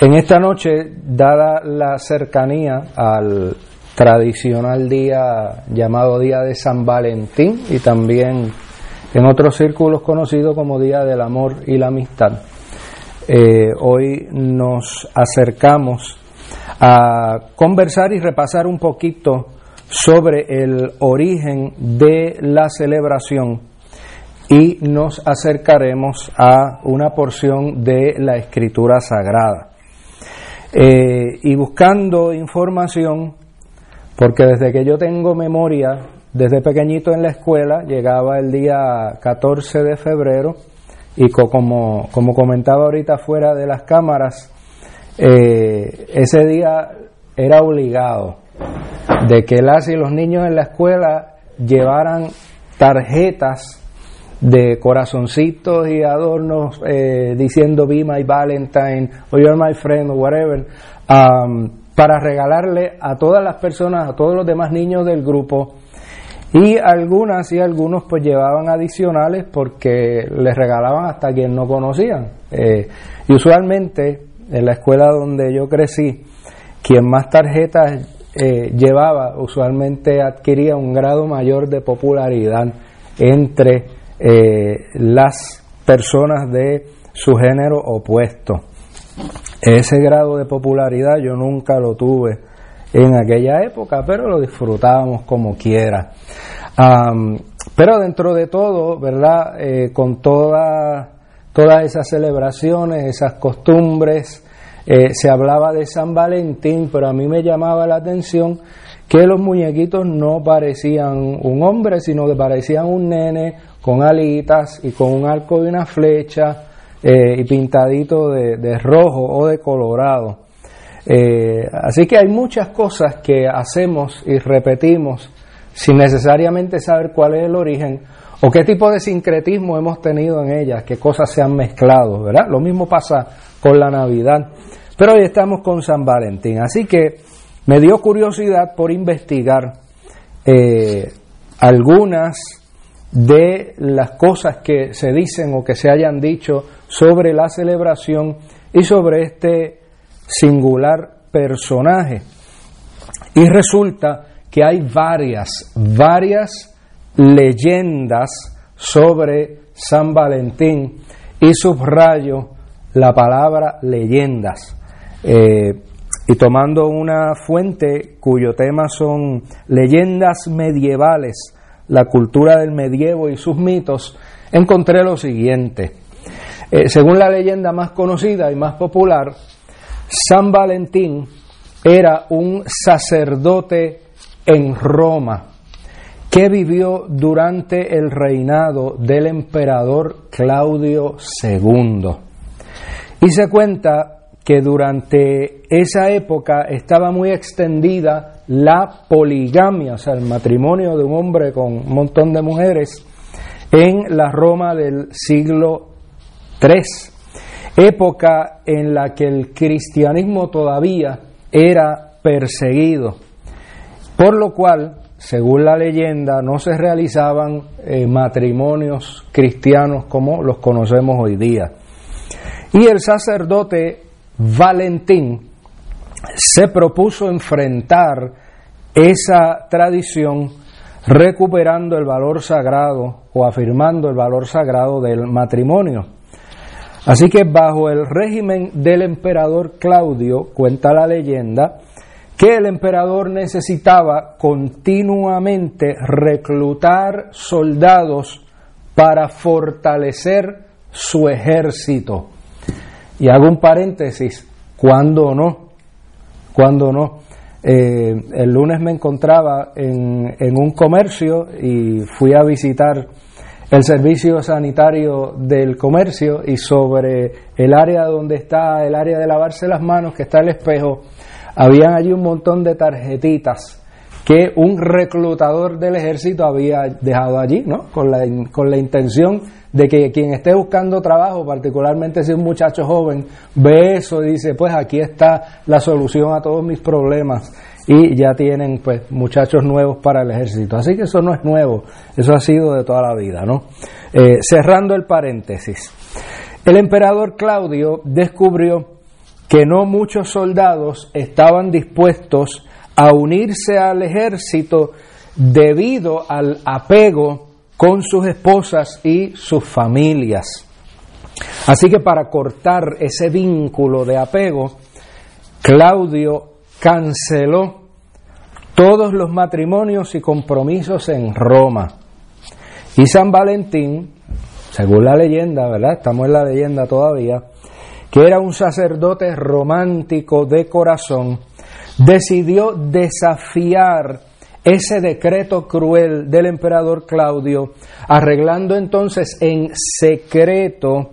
en esta noche, dada la cercanía al tradicional día llamado Día de San Valentín y también en otros círculos conocido como Día del Amor y la Amistad, eh, hoy nos acercamos a conversar y repasar un poquito sobre el origen de la celebración y nos acercaremos a una porción de la escritura sagrada. Eh, y buscando información, porque desde que yo tengo memoria, desde pequeñito en la escuela, llegaba el día 14 de febrero y como, como comentaba ahorita fuera de las cámaras, eh, ese día era obligado de que las y los niños en la escuela llevaran tarjetas de corazoncitos y adornos eh, diciendo Be my Valentine o You're my friend o whatever, um, para regalarle a todas las personas, a todos los demás niños del grupo. Y algunas y algunos pues llevaban adicionales porque les regalaban hasta quien no conocían. Eh, y usualmente en la escuela donde yo crecí, quien más tarjetas eh, llevaba usualmente adquiría un grado mayor de popularidad entre eh, las personas de su género opuesto. Ese grado de popularidad yo nunca lo tuve en aquella época, pero lo disfrutábamos como quiera. pero dentro de todo, ¿verdad? Eh, con toda, todas esas celebraciones, esas costumbres, eh, se hablaba de San Valentín, pero a mí me llamaba la atención que los muñequitos no parecían un hombre, sino que parecían un nene con alitas y con un arco de una flecha eh, y pintadito de, rojo o de colorado. Eh, así que hay muchas cosas que hacemos y repetimos sin necesariamente saber cuál es el origen o qué tipo de sincretismo hemos tenido en ellas, qué cosas se han mezclado, ¿verdad? Lo mismo pasa con la Navidad. Pero hoy estamos con San Valentín, así que me dio curiosidad por investigar eh, algunas de las cosas que se dicen o que se hayan dicho sobre la celebración y sobre este singular personaje. Y resulta que hay varias, varias leyendas sobre San Valentín y subrayo la palabra leyendas. Eh, y tomando una fuente cuyo tema son leyendas medievales la cultura del medievo y sus mitos, encontré lo siguiente. Eh, según la leyenda más conocida y más popular, San Valentín era un sacerdote en Roma que vivió durante el reinado del emperador Claudio II. Y se cuenta que durante esa época estaba muy extendida la poligamia, o sea, el matrimonio de un hombre con un montón de mujeres en la Roma del siglo III, época en la que el cristianismo todavía era perseguido, por lo cual, según la leyenda, no se realizaban eh, matrimonios cristianos como los conocemos hoy día. Y el sacerdote Valentín se propuso enfrentar esa tradición recuperando el valor sagrado o afirmando el valor sagrado del matrimonio. Así que bajo el régimen del emperador Claudio, cuenta la leyenda, que el emperador necesitaba continuamente reclutar soldados para fortalecer su ejército. Y hago un paréntesis, ¿cuándo no? ¿Cuándo no? Eh, el lunes me encontraba en, en un comercio y fui a visitar el servicio sanitario del comercio y sobre el área donde está el área de lavarse las manos, que está el espejo, habían allí un montón de tarjetitas que un reclutador del ejército había dejado allí, ¿no? Con la, con la intención de que quien esté buscando trabajo, particularmente si es un muchacho joven, ve eso y dice, pues aquí está la solución a todos mis problemas y ya tienen pues muchachos nuevos para el ejército. Así que eso no es nuevo, eso ha sido de toda la vida, ¿no? Eh, cerrando el paréntesis, el emperador Claudio descubrió que no muchos soldados estaban dispuestos a unirse al ejército debido al apego con sus esposas y sus familias. Así que para cortar ese vínculo de apego, Claudio canceló todos los matrimonios y compromisos en Roma. Y San Valentín, según la leyenda, ¿verdad? Estamos en la leyenda todavía, que era un sacerdote romántico de corazón, decidió desafiar ese decreto cruel del emperador Claudio, arreglando entonces en secreto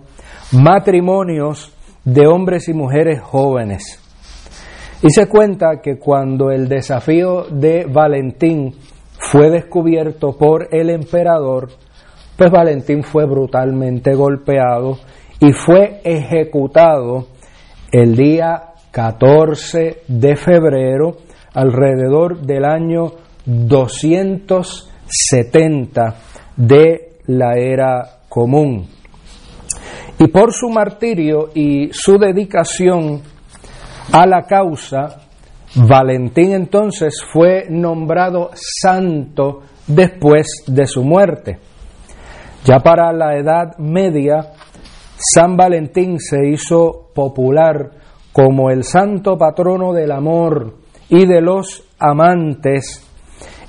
matrimonios de hombres y mujeres jóvenes. Y se cuenta que cuando el desafío de Valentín fue descubierto por el emperador, pues Valentín fue brutalmente golpeado y fue ejecutado el día 14 de febrero alrededor del año 270 de la era común. Y por su martirio y su dedicación a la causa, Valentín entonces fue nombrado santo después de su muerte. Ya para la Edad Media, San Valentín se hizo popular como el santo patrono del amor y de los amantes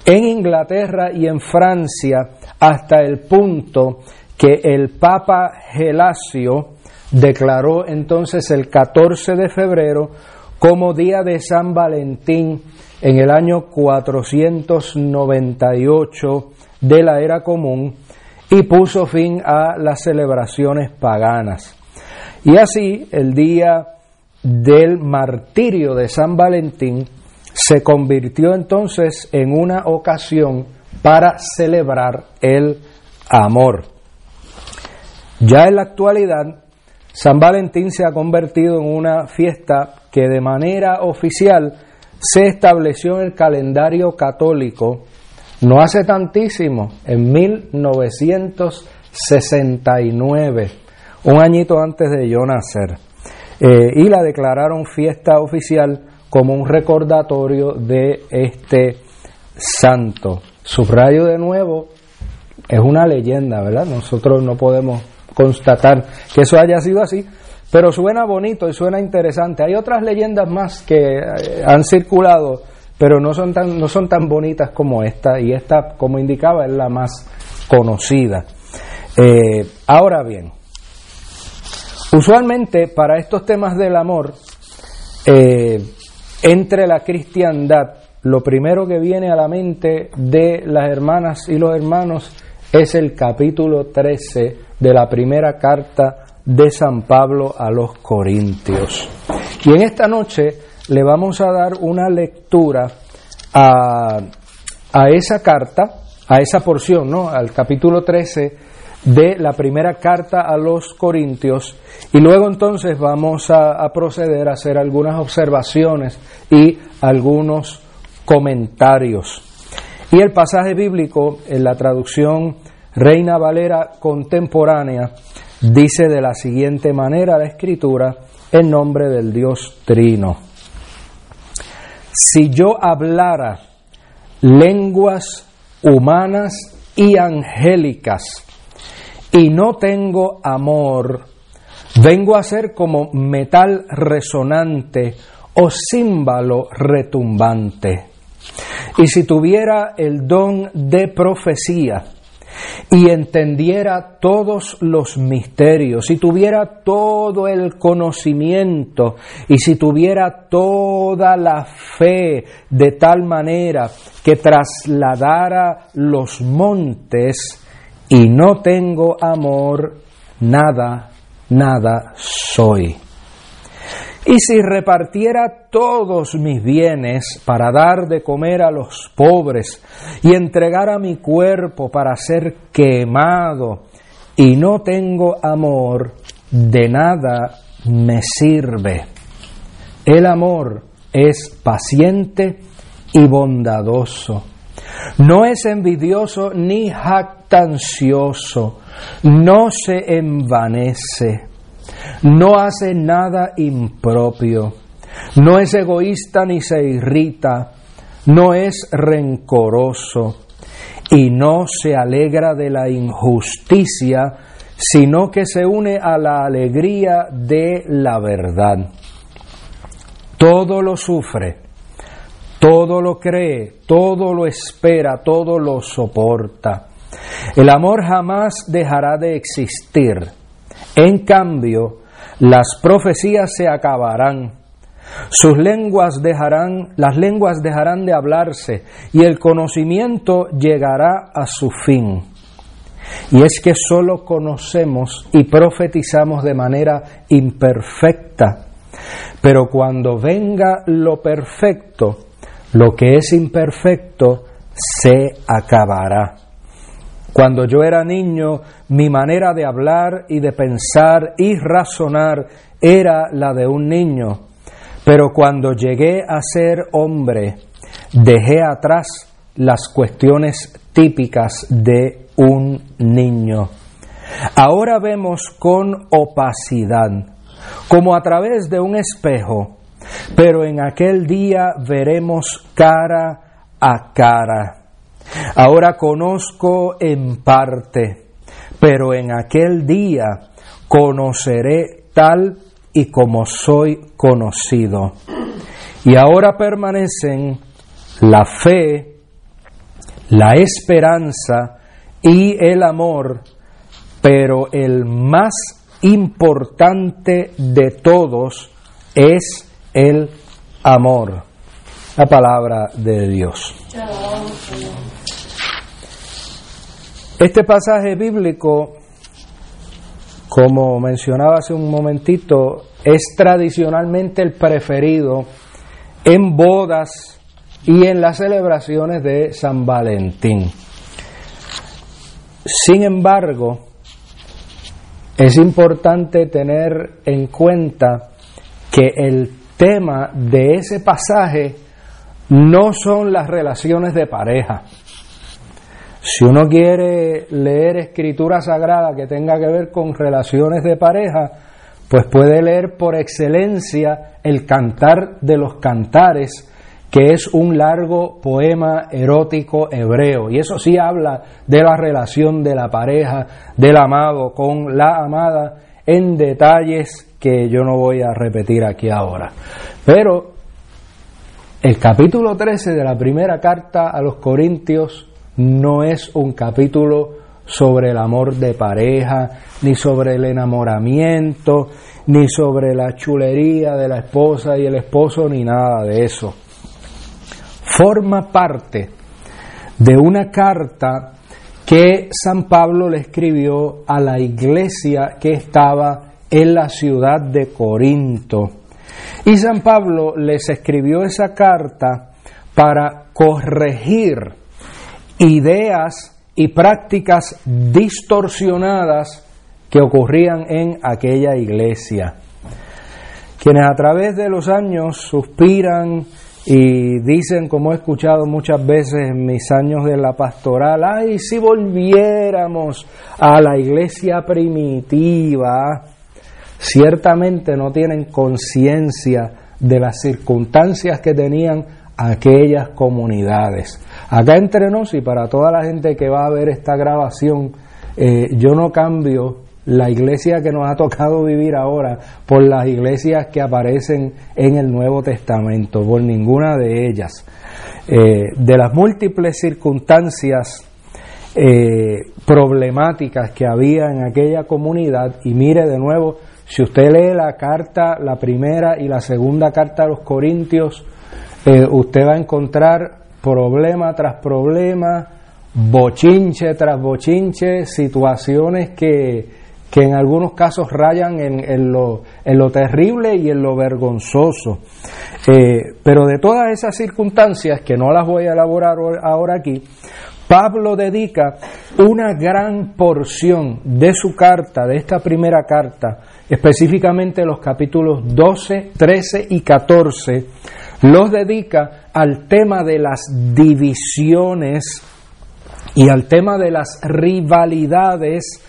en Inglaterra y en Francia hasta el punto que el Papa Gelasio declaró entonces el 14 de febrero como día de San Valentín en el año 498 de la era común y puso fin a las celebraciones paganas. Y así el día del martirio de San Valentín se convirtió entonces en una ocasión para celebrar el amor. Ya en la actualidad, San Valentín se ha convertido en una fiesta que de manera oficial se estableció en el calendario católico no hace tantísimo, en 1969, un añito antes de yo nacer, eh, y la declararon fiesta oficial como un recordatorio de este santo. Subrayo de nuevo, es una leyenda, ¿verdad? Nosotros no podemos constatar que eso haya sido así, pero suena bonito y suena interesante. Hay otras leyendas más que eh, han circulado, pero no son tan, no son tan bonitas como esta, y esta, como indicaba, es la más conocida. Eh, ahora bien, usualmente para estos temas del amor, eh, entre la cristiandad, lo primero que viene a la mente de las hermanas y los hermanos es el capítulo 13 de la primera carta de San Pablo a los Corintios. Y en esta noche le vamos a dar una lectura a, a esa carta, a esa porción, ¿no? al capítulo 13 de la primera carta a los Corintios y luego entonces vamos a, a, proceder a hacer algunas observaciones y algunos comentarios. Y el pasaje bíblico en la traducción Reina Valera contemporánea dice de la siguiente manera la escritura en nombre del Dios Trino. Si yo hablara lenguas humanas y angélicas y no tengo amor, vengo a ser como metal resonante o címbalo retumbante. Y si tuviera el don de profecía, y entendiera todos los misterios, si tuviera todo el conocimiento y si tuviera toda la fe de tal manera que trasladara los montes y no tengo amor, nada, nada soy. Y si repartiera todos mis bienes para dar de comer a los pobres y entregara mi cuerpo para ser quemado y no tengo amor, de nada me sirve. El amor es paciente y bondadoso. No es envidioso ni jactancioso. No se envanece no hace nada impropio, no es egoísta ni se irrita, no es rencoroso y no se alegra de la injusticia, sino que se une a la alegría de la verdad. Todo lo sufre, todo lo cree, todo lo espera, todo lo soporta. El amor jamás dejará de existir. En cambio, las profecías se acabarán. Sus lenguas dejarán, las lenguas dejarán de hablarse y el conocimiento llegará a su fin. Y es que solo conocemos y profetizamos de manera imperfecta. Pero cuando venga lo perfecto, lo que es imperfecto se acabará. Cuando yo era niño, mi manera de hablar y de pensar y razonar era la de un niño. Pero cuando llegué a ser hombre, dejé atrás las cuestiones típicas de un niño. Ahora vemos con opacidad, como a través de un espejo, pero en aquel día veremos cara a cara. Ahora conozco en parte, pero en aquel día conoceré tal y como soy conocido. Y ahora permanecen la fe, la esperanza y el amor, pero el más importante de todos es el amor. La palabra de Dios. Este pasaje bíblico, como mencionaba hace un momentito, es tradicionalmente el preferido en bodas y en las celebraciones de San Valentín. Sin embargo, es importante tener en cuenta que el tema de ese pasaje no son las relaciones de pareja. Si uno quiere leer escritura sagrada que tenga que ver con relaciones de pareja, pues puede leer por excelencia el Cantar de los Cantares, que es un largo poema erótico hebreo. Y eso sí habla de la relación de la pareja, del amado con la amada, en detalles que yo no voy a repetir aquí ahora. Pero el capítulo 13 de la primera carta a los Corintios no es un capítulo sobre el amor de pareja, ni sobre el enamoramiento, ni sobre la chulería de la esposa y el esposo, ni nada de eso. Forma parte de una carta que San Pablo le escribió a la iglesia que estaba en la ciudad de Corinto. Y San Pablo les escribió esa carta para corregir ideas y prácticas distorsionadas que ocurrían en aquella iglesia. Quienes a través de los años suspiran y dicen, como he escuchado muchas veces en mis años de la pastoral, ay, si volviéramos a la iglesia primitiva, ciertamente no tienen conciencia de las circunstancias que tenían aquellas comunidades. Acá entre nos y para toda la gente que va a ver esta grabación, eh, yo no cambio la iglesia que nos ha tocado vivir ahora por las iglesias que aparecen en el Nuevo Testamento, por ninguna de ellas. Eh, de las múltiples circunstancias eh, problemáticas que había en aquella comunidad, y mire de nuevo, si usted lee la carta, la primera y la segunda carta a los Corintios, eh, usted va a encontrar problema tras problema, bochinche tras bochinche, situaciones que, que en algunos casos rayan en, lo, en, lo, terrible y en lo vergonzoso. Eh, pero de todas esas circunstancias, que no las voy a elaborar ahora aquí, Pablo dedica una gran porción de su carta, de esta primera carta, específicamente los capítulos 12, 13 y 14, los dedica al tema de las divisiones y al tema de las rivalidades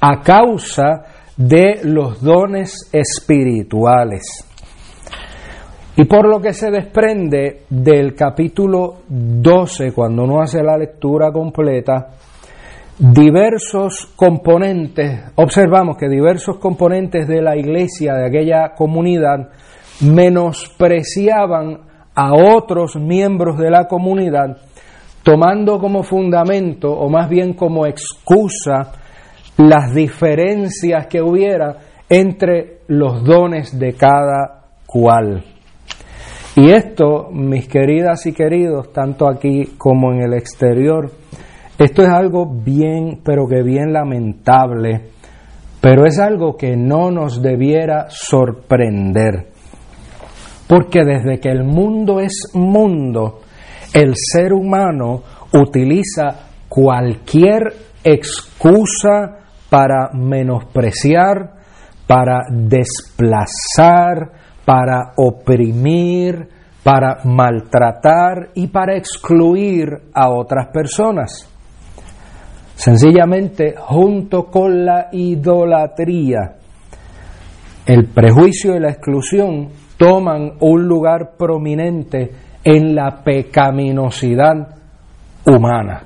a causa de los dones espirituales. Y por lo que se desprende del capítulo 12, cuando uno hace la lectura completa, diversos componentes, observamos que diversos componentes de la iglesia, de aquella comunidad, menospreciaban a otros miembros de la comunidad, tomando como fundamento, o más bien como excusa, las diferencias que hubiera entre los dones de cada cual. Y esto, mis queridas y queridos, tanto aquí como en el exterior, esto es algo bien, pero que bien lamentable, pero es algo que no nos debiera sorprender. Porque desde que el mundo es mundo, el ser humano utiliza cualquier excusa para menospreciar, para desplazar, para oprimir, para maltratar y para excluir a otras personas. Sencillamente, junto con la idolatría, el prejuicio y la exclusión toman un lugar prominente en la pecaminosidad humana.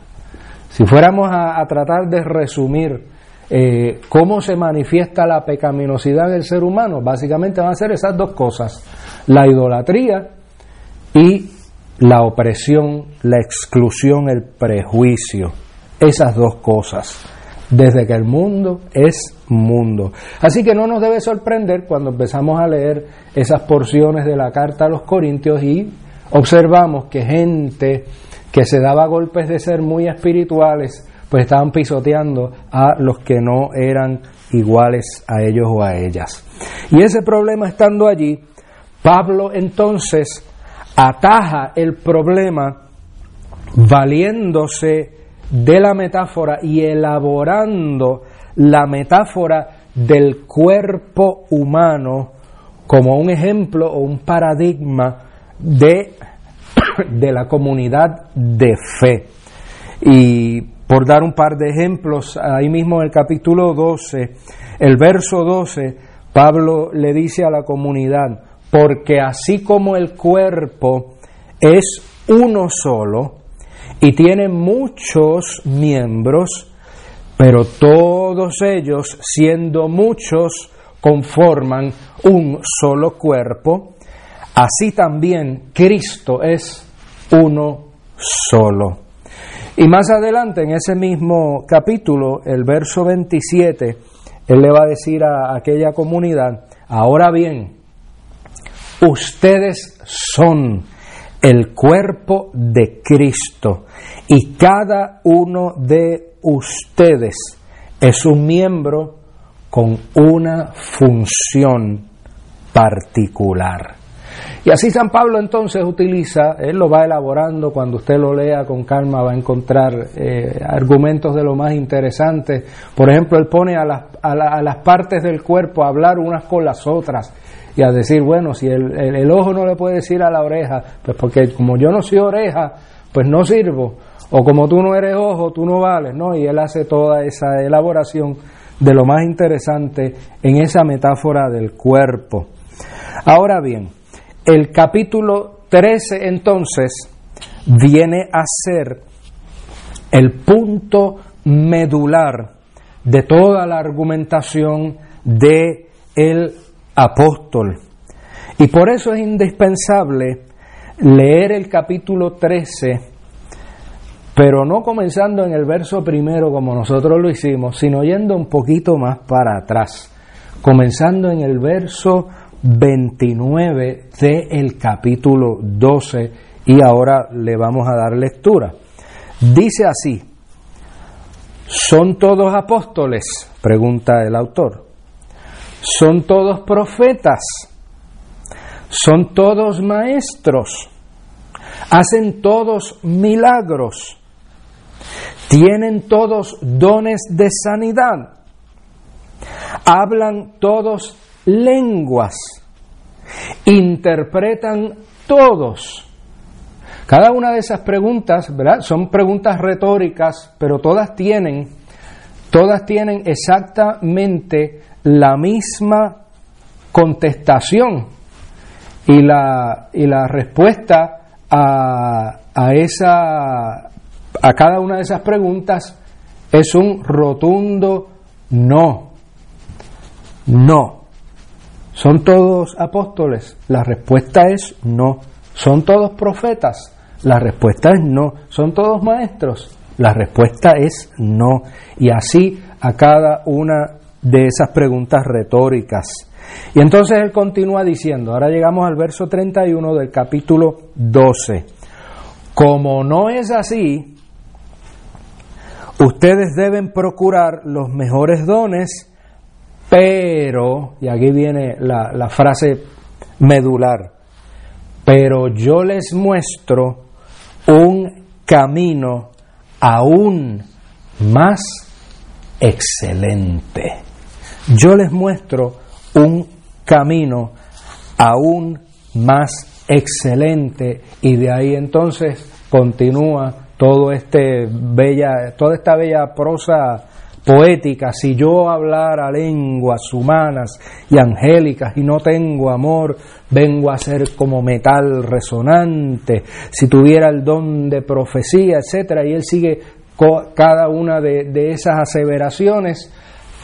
Si fuéramos a, tratar de resumir eh, cómo se manifiesta la pecaminosidad del ser humano, básicamente van a ser esas dos cosas, la idolatría y la opresión, la exclusión, el prejuicio, esas dos cosas, desde que el mundo es mundo. Así que no nos debe sorprender cuando empezamos a leer esas porciones de la carta a los Corintios y observamos que gente que se daba golpes de ser muy espirituales, pues estaban pisoteando a los que no eran iguales a ellos o a ellas. Y ese problema estando allí, Pablo entonces ataja el problema valiéndose de la metáfora y elaborando la metáfora del cuerpo humano como un ejemplo o un paradigma de, de la comunidad de fe. Y por dar un par de ejemplos, ahí mismo en el capítulo 12, el verso 12, Pablo le dice a la comunidad, porque así como el cuerpo es uno solo y tiene muchos miembros, pero todos ellos, siendo muchos, conforman un solo cuerpo, así también Cristo es uno solo. Y más adelante, en ese mismo capítulo, el verso 27, él le va a decir a aquella comunidad, ahora bien, ustedes son el cuerpo de Cristo y cada uno de ustedes es un miembro con una función particular. Y así San Pablo entonces utiliza, él lo va elaborando, cuando usted lo lea con calma va a encontrar eh, argumentos de lo más interesantes. Por ejemplo, él pone a las, a, las, partes del cuerpo a hablar unas con las otras y a decir, bueno, si el, el ojo no le puede decir a la oreja, pues porque como yo no soy oreja, pues no sirvo o como tú no eres ojo, tú no vales, ¿no? Y él hace toda esa elaboración de lo más interesante en esa metáfora del cuerpo. Ahora bien, el capítulo 13 entonces viene a ser el punto medular de toda la argumentación de el apóstol. Y por eso es indispensable leer el capítulo 13 pero no comenzando en el verso primero como nosotros lo hicimos, sino yendo un poquito más para atrás, comenzando en el verso 29 del capítulo 12 y ahora le vamos a dar lectura. Dice así, ¿son todos apóstoles? pregunta el autor. ¿Son todos profetas? ¿Son todos maestros? ¿Hacen todos milagros? Tienen todos dones de sanidad. Hablan todos lenguas. Interpretan todos. Cada una de esas preguntas, ¿verdad? Son preguntas retóricas, pero todas tienen, todas tienen exactamente la misma contestación y la, y la respuesta a, a, esa, a cada una de esas preguntas es un rotundo no. No. ¿Son todos apóstoles? La respuesta es no. ¿Son todos profetas? La respuesta es no. ¿Son todos maestros? La respuesta es no. Y así a cada una de esas preguntas retóricas. Y entonces él continúa diciendo, ahora llegamos al verso 31 del capítulo 12. Como no es así, ustedes deben procurar los mejores dones, pero, y aquí viene la, frase medular, pero yo les muestro un camino aún más excelente. Yo les muestro un camino aún más excelente y de ahí entonces continúa todo este bella toda esta bella prosa poética. Si yo hablara lenguas humanas y angélicas y no tengo amor vengo a ser como metal resonante. Si tuviera el don de profecía etcétera y él sigue cada una de, de esas aseveraciones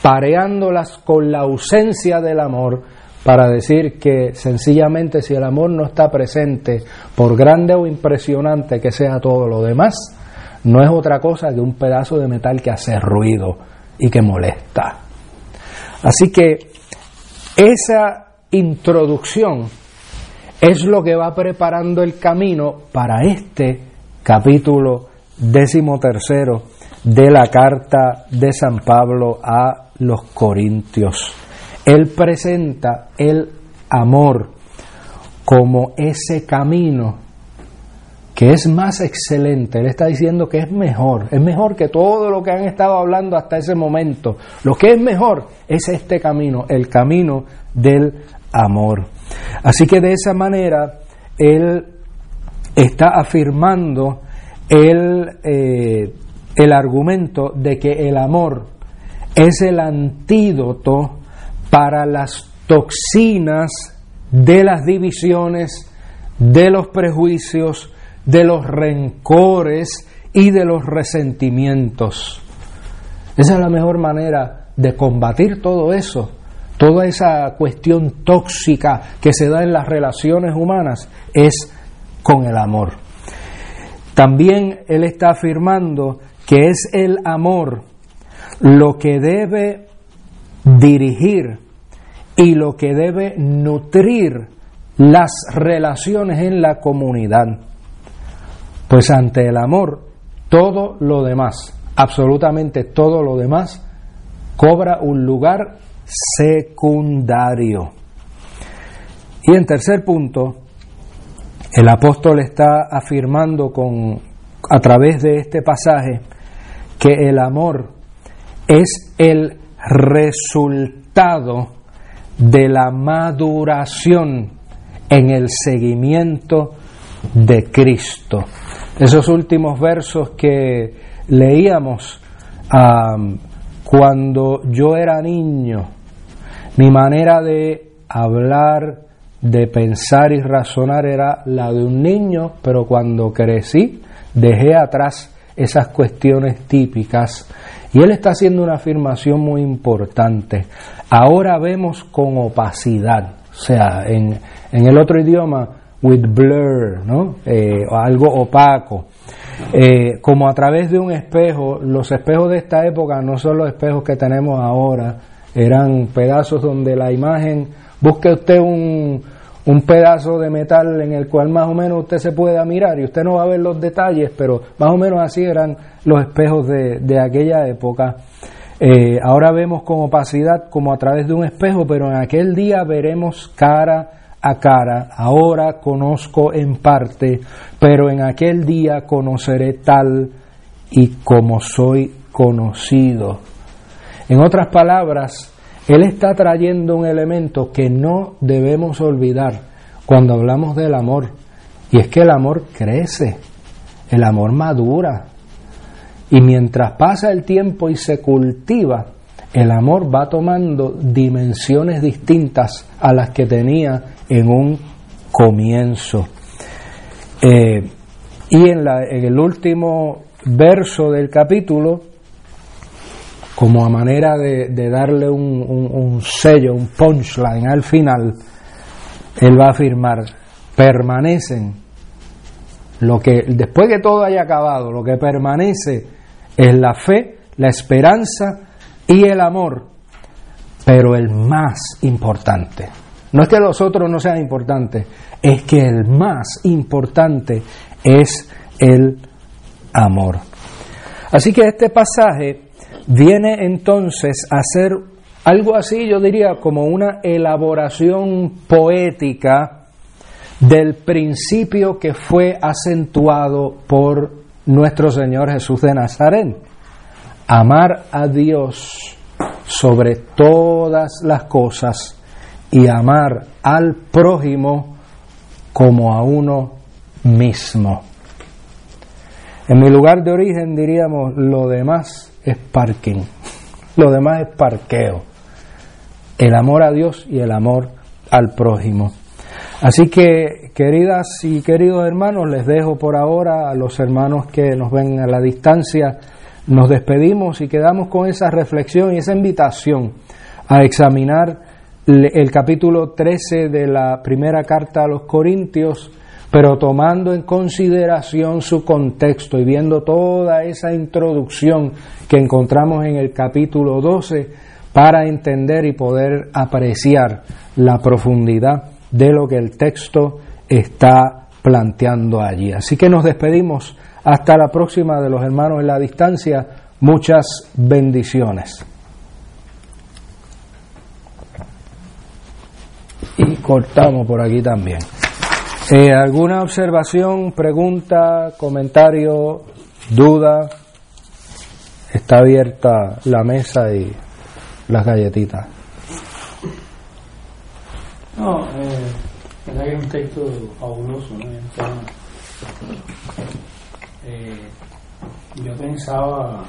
pareándolas con la ausencia del amor para decir que sencillamente si el amor no está presente, por grande o impresionante que sea todo lo demás, no es otra cosa que un pedazo de metal que hace ruido y que molesta. Así que esa introducción es lo que va preparando el camino para este capítulo décimo tercero de la carta de San Pablo a los Corintios. Él presenta el amor como ese camino que es más excelente. Él está diciendo que es mejor, es mejor que todo lo que han estado hablando hasta ese momento. Lo que es mejor es este camino, el camino del amor. Así que de esa manera Él está afirmando el, eh, el argumento de que el amor es el antídoto para las toxinas de las divisiones, de los prejuicios, de los rencores y de los resentimientos. Esa es la mejor manera de combatir todo eso, toda esa cuestión tóxica que se da en las relaciones humanas, es con el amor. También él está afirmando que es el amor lo que debe dirigir y lo que debe nutrir las relaciones en la comunidad. Pues ante el amor, todo lo demás, absolutamente todo lo demás, cobra un lugar secundario. Y en tercer punto, el apóstol está afirmando con, a través de este pasaje que el amor es el resultado de la maduración en el seguimiento de Cristo. Esos últimos versos que leíamos cuando yo era niño, mi manera de hablar, de pensar y razonar era la de un niño, pero cuando crecí dejé atrás esas cuestiones típicas y él está haciendo una afirmación muy importante. Ahora vemos con opacidad, o sea, en, el otro idioma, with blur, ¿no? Eh, algo opaco. Eh, como a través de un espejo, los espejos de esta época no son los espejos que tenemos ahora, eran pedazos donde la imagen, busque usted un, un pedazo de metal en el cual más o menos usted se pueda mirar y usted no va a ver los detalles, pero más o menos así eran los espejos de, aquella época. Eh, ahora vemos con opacidad como a través de un espejo, pero en aquel día veremos cara a cara. Ahora conozco en parte, pero en aquel día conoceré tal y como soy conocido. En otras palabras, él está trayendo un elemento que no debemos olvidar cuando hablamos del amor, y es que el amor crece, el amor madura, y mientras pasa el tiempo y se cultiva, el amor va tomando dimensiones distintas a las que tenía en un comienzo. Eh, y en, la, en el último verso del capítulo, como a manera de, darle un, un, sello, un punchline al final, él va a afirmar, permanecen, lo que después que todo haya acabado, lo que permanece es la fe, la esperanza y el amor, pero el más importante. No es que los otros no sean importantes, es que el más importante es el amor. Así que este pasaje viene entonces a ser algo así, yo diría, como una elaboración poética del principio que fue acentuado por nuestro Señor Jesús de Nazaret. Amar a Dios sobre todas las cosas y amar al prójimo como a uno mismo. En mi lugar de origen diríamos lo demás es parking, lo demás es parqueo. El amor a Dios y el amor al prójimo. Así que, queridas y queridos hermanos, les dejo por ahora a los hermanos que nos ven a la distancia. Nos despedimos y quedamos con esa reflexión y esa invitación a examinar el capítulo 13 de la primera carta a los Corintios pero tomando en consideración su contexto y viendo toda esa introducción que encontramos en el capítulo 12 para entender y poder apreciar la profundidad de lo que el texto está planteando allí. Así que nos despedimos hasta la próxima de los hermanos en la distancia. Muchas bendiciones. Y cortamos por aquí también. Eh, ¿Alguna observación, pregunta, comentario, duda? Está abierta la mesa y las galletitas. No, eh, un texto fabuloso, ¿no? Eh, yo pensaba